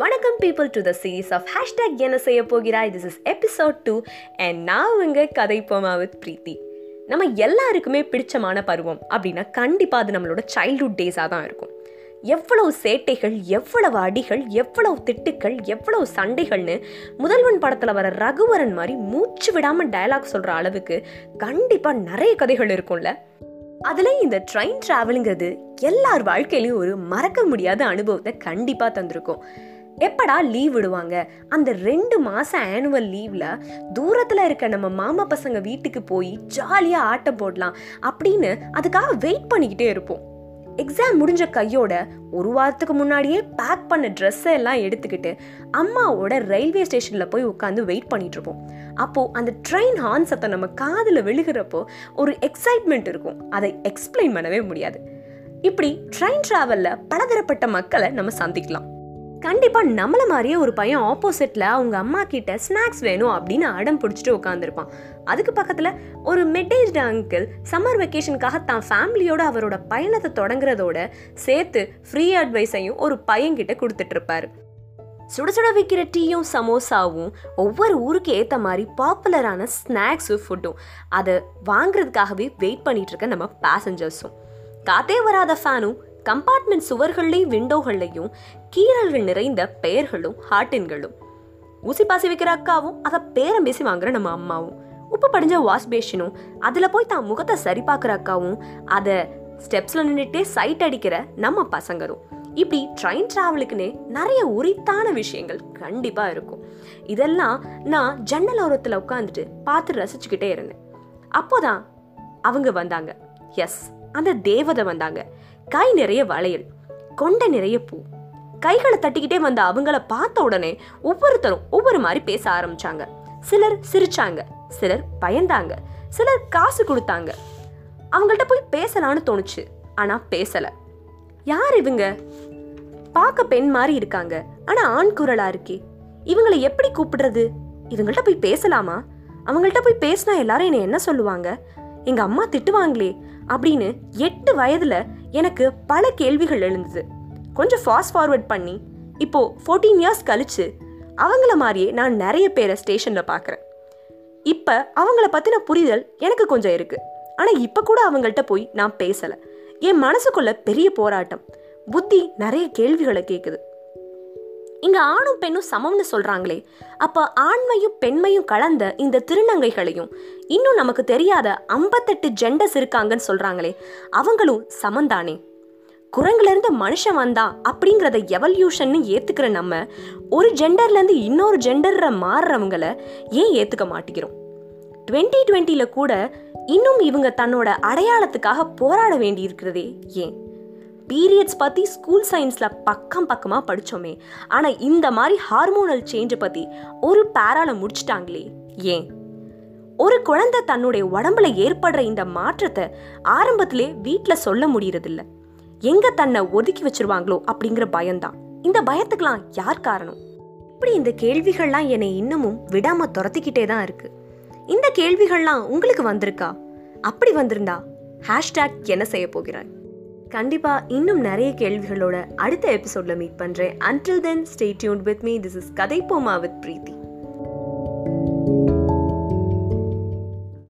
வணக்கம் people to the series of hashtag என்ன செய்ய போகிறாய்? This is episode two and நான் உங்க கதை போமா வித் பிரீத்தி. நம்ம எல்லாருக்குமே பிடிச்சமான பருவம் அப்படின்னா கண்டிப்பாக அது நம்மளோட சைல்ட்ஹுட் டேஸாக தான் இருக்கும். எவ்வளவு சேட்டைகள் எவ்வளவு அடிகள் எவ்வளவு திட்டுக்கள் எவ்வளவு சண்டைகள்னு முதல்வன் படத்தில் வர ரகுவரன் மாதிரி மூச்சு விடாமல் டயலாக் சொல்கிற அளவுக்கு கண்டிப்பாக நிறைய கதைகள் இருக்கும்ல. அதில் இந்த ட்ரெயின் ட்ராவலுங்கிறது எல்லார் வாழ்க்கையிலையும் ஒரு மறக்க முடியாத அனுபவத்தை கண்டிப்பாக தந்திருக்கும். எப்படா லீவ் விடுவாங்க? அந்த ரெண்டு மாதம் ஆனுவல் லீவில் தூரத்தில் இருக்க நம்ம மாமா பசங்க வீட்டுக்கு போய் ஜாலியாக ஆட்டம் போடலாம் அப்படின்னு அதுக்காக வெயிட் பண்ணிக்கிட்டே இருப்போம். எக்ஸாம் முடிஞ்ச கையோட ஒரு வாரத்துக்கு முன்னாடியே பேக் பண்ண ட்ரெஸ்ஸை எல்லாம் எடுத்துக்கிட்டு அம்மாவோட ரயில்வே ஸ்டேஷனில் போய் உட்காந்து வெயிட் பண்ணிட்டு இருப்போம். அப்போது அந்த ட்ரெயின் ஹார்ன் சத்தம் நம்ம காதில் விழுகிறப்போ ஒரு எக்ஸைட்மெண்ட் இருக்கும். அதை எக்ஸ்பிளைன் பண்ணவே முடியாது. இப்படி ட்ரெயின் ட்ராவலில் பலதரப்பட்ட மக்களை நம்ம சந்திக்கலாம். கண்டிப்பாக நம்மள மாதிரியே ஒரு பையன் ஆப்போசிட்டில் அவங்க அம்மா கிட்ட ஸ்நாக்ஸ் வேணும் அப்படின்னு அடம் பிடிச்சிட்டு உட்காந்துருப்பான் அதுக்கு பக்கத்தில் ஒரு மெட்டேஜ் அங்கிள் சம்மர் வெக்கேஷனுக்காக தான் ஃபேமிலியோட அவரோட பயணத்தை தொடங்குறதோட சேர்த்து ஃப்ரீ அட்வைஸையும் ஒரு பையன்கிட்ட கொடுத்துட்டு இருப்பாரு சுட சுட விற்கிற டீயும் சமோசாவும் ஒவ்வொரு ஊருக்கு ஏற்ற மாதிரி பாப்புலரான ஸ்நாக்ஸும் ஃபுட்டும் அதை வாங்குறதுக்காகவே வெயிட் பண்ணிட்டு இருக்க நம்ம பேசஞ்சர்ஸும் காத்தே வராத ஃபேனும் கம்பார்ட்மெண்ட் சுவர்கள்லையும் விண்டோகள்லையும் கீரல்கள் நிறைந்த பெயர்களும் ஹார்டின்களும். ஊசி பாசி வைக்கிற அக்காவும் அதை பேரம் பேசி வாங்குற நம்ம அம்மாவும். உப்பு படிஞ்ச வாஷ் பேஷனும் அதில் போய் தான் முகத்தை சரி பார்க்குற அக்காவும் அதை ஸ்டெப்ஸில் நின்றுட்டே சைட் அடிக்கிற நம்ம பசங்களும் இப்படி ட்ரெயின் ட்ராவலுக்குன்னே நிறைய உரித்தான விஷயங்கள் கண்டிப்பாக இருக்கும். இதெல்லாம் நான் ஜன்னல் ஓரத்தில் உட்காந்துட்டு பார்த்து ரசிச்சுக்கிட்டே இருந்தேன். அப்போதான் அவங்க வந்தாங்க. எஸ் அந்த தேவதை வந்தாங்க. கை நிறைய வளையல் கொண்ட நிறைய பூ. கைகளை தட்டிக்கிட்டே வந்த அவங்கள பார்த்த உடனே ஒவ்வொருத்தரும் ஒவ்வொரு மாதிரி பேச ஆரம்பிச்சாங்க. சிலர் சிரிச்சாங்க சிலர் பயந்தாங்க சிலர் காசு கொடுத்தாங்க. அவங்கள்ட்ட போய் பேசலான்னு தோணுச்சு ஆனா பேசல. யார் இவங்க? பார்க்க பெண் மாதிரி இருக்காங்க ஆனா ஆண் குரலா இருக்கே. இவங்களை எப்படி கூப்பிடுறது? இவங்கள்ட்ட போய் பேசலாமா? அவங்கள்ட்ட போய் பேசினா எல்லாரும் என்னை என்ன சொல்லுவாங்க? எங்க அம்மா திட்டுவாங்களே அப்படின்னு எட்டு வயதுல எனக்கு பல கேள்விகள் எழுந்தது. கொஞ்சம் ஃபாஸ்ட் ஃபார்வர்ட் பண்ணி இப்போது ஃபோர்டீன் இயர்ஸ் கழித்து அவங்கள மாதிரியே நான் நிறைய பேரை ஸ்டேஷனில் பார்க்குறேன். இப்போ அவங்கள பற்றின புரிதல் எனக்கு கொஞ்சம் இருக்குது ஆனால் இப்போ கூட அவங்கள்ட்ட போய் நான் பேசலை. என் மனசுக்குள்ள பெரிய போராட்டம் புத்தி நிறைய கேள்விகளை கேட்குது இங்கே ஆணும் பெண்ணும் சமம்னு சொல்கிறாங்களே அப்போ ஆண்மையும் பெண்மையும் கலந்த இந்த திருநங்கைகளையும் இன்னும் நமக்கு தெரியாத ஐம்பத்தெட்டு ஜெண்டர்ஸ் இருக்காங்கன்னு சொல்கிறாங்களே அவங்களும் சமந்தானே குரங்குலேருந்து மனுஷன் வந்தான் அப்படிங்கிறத எவல்யூஷன் ஏற்றுக்கிற நம்ம ஒரு ஜெண்டர்லேருந்து இன்னொரு ஜெண்டரில் மாறுறவங்களை ஏன் ஏற்றுக்க மாட்டேங்கிறோம்? டுவெண்ட்டி டுவெண்ட்டியில் கூட இன்னும் இவங்க தன்னோட அடையாளத்துக்காக போராட வேண்டி இருக்கிறதே ஏன்? பீரியட்ஸ் பற்றி ஸ்கூல் சயின்ஸில் பக்கம் பக்கமாக படித்தோமே ஆனால் இந்த மாதிரி ஹார்மோனல் சேஞ்சை பற்றி ஒரு பேரால முடிச்சிட்டாங்களே ஏன்? ஒரு குழந்தை தன்னுடைய உடம்புல ஏற்படுற இந்த மாற்றத்தை ஆரம்பத்திலே வீட்டில் சொல்ல முடியறதில்லை. எங்க தன்னை ஒதுக்கி வச்சிருவாங்களோ அப்படிங்கிற பயம்தான். இந்த பயத்துக்கெல்லாம் யார் காரணம்? இப்படி இந்த கேள்விகள்லாம் என்னை இன்னமும் விடாம துரத்திக்கிட்டே தான் இருக்கு. இந்த கேள்விகள்லாம் உங்களுக்கு வந்திருக்கா? அப்படி வந்திருந்தா ஹேஷ்டேக் என்ன செய்ய போகிறாய்? கண்டிப்பா இன்னும் நிறைய கேள்விகளோட அடுத்த எபிசோட்ல மீட் பண்றேன். Until then stay tuned with me this is கதை போமா வித் பிரீத்தி.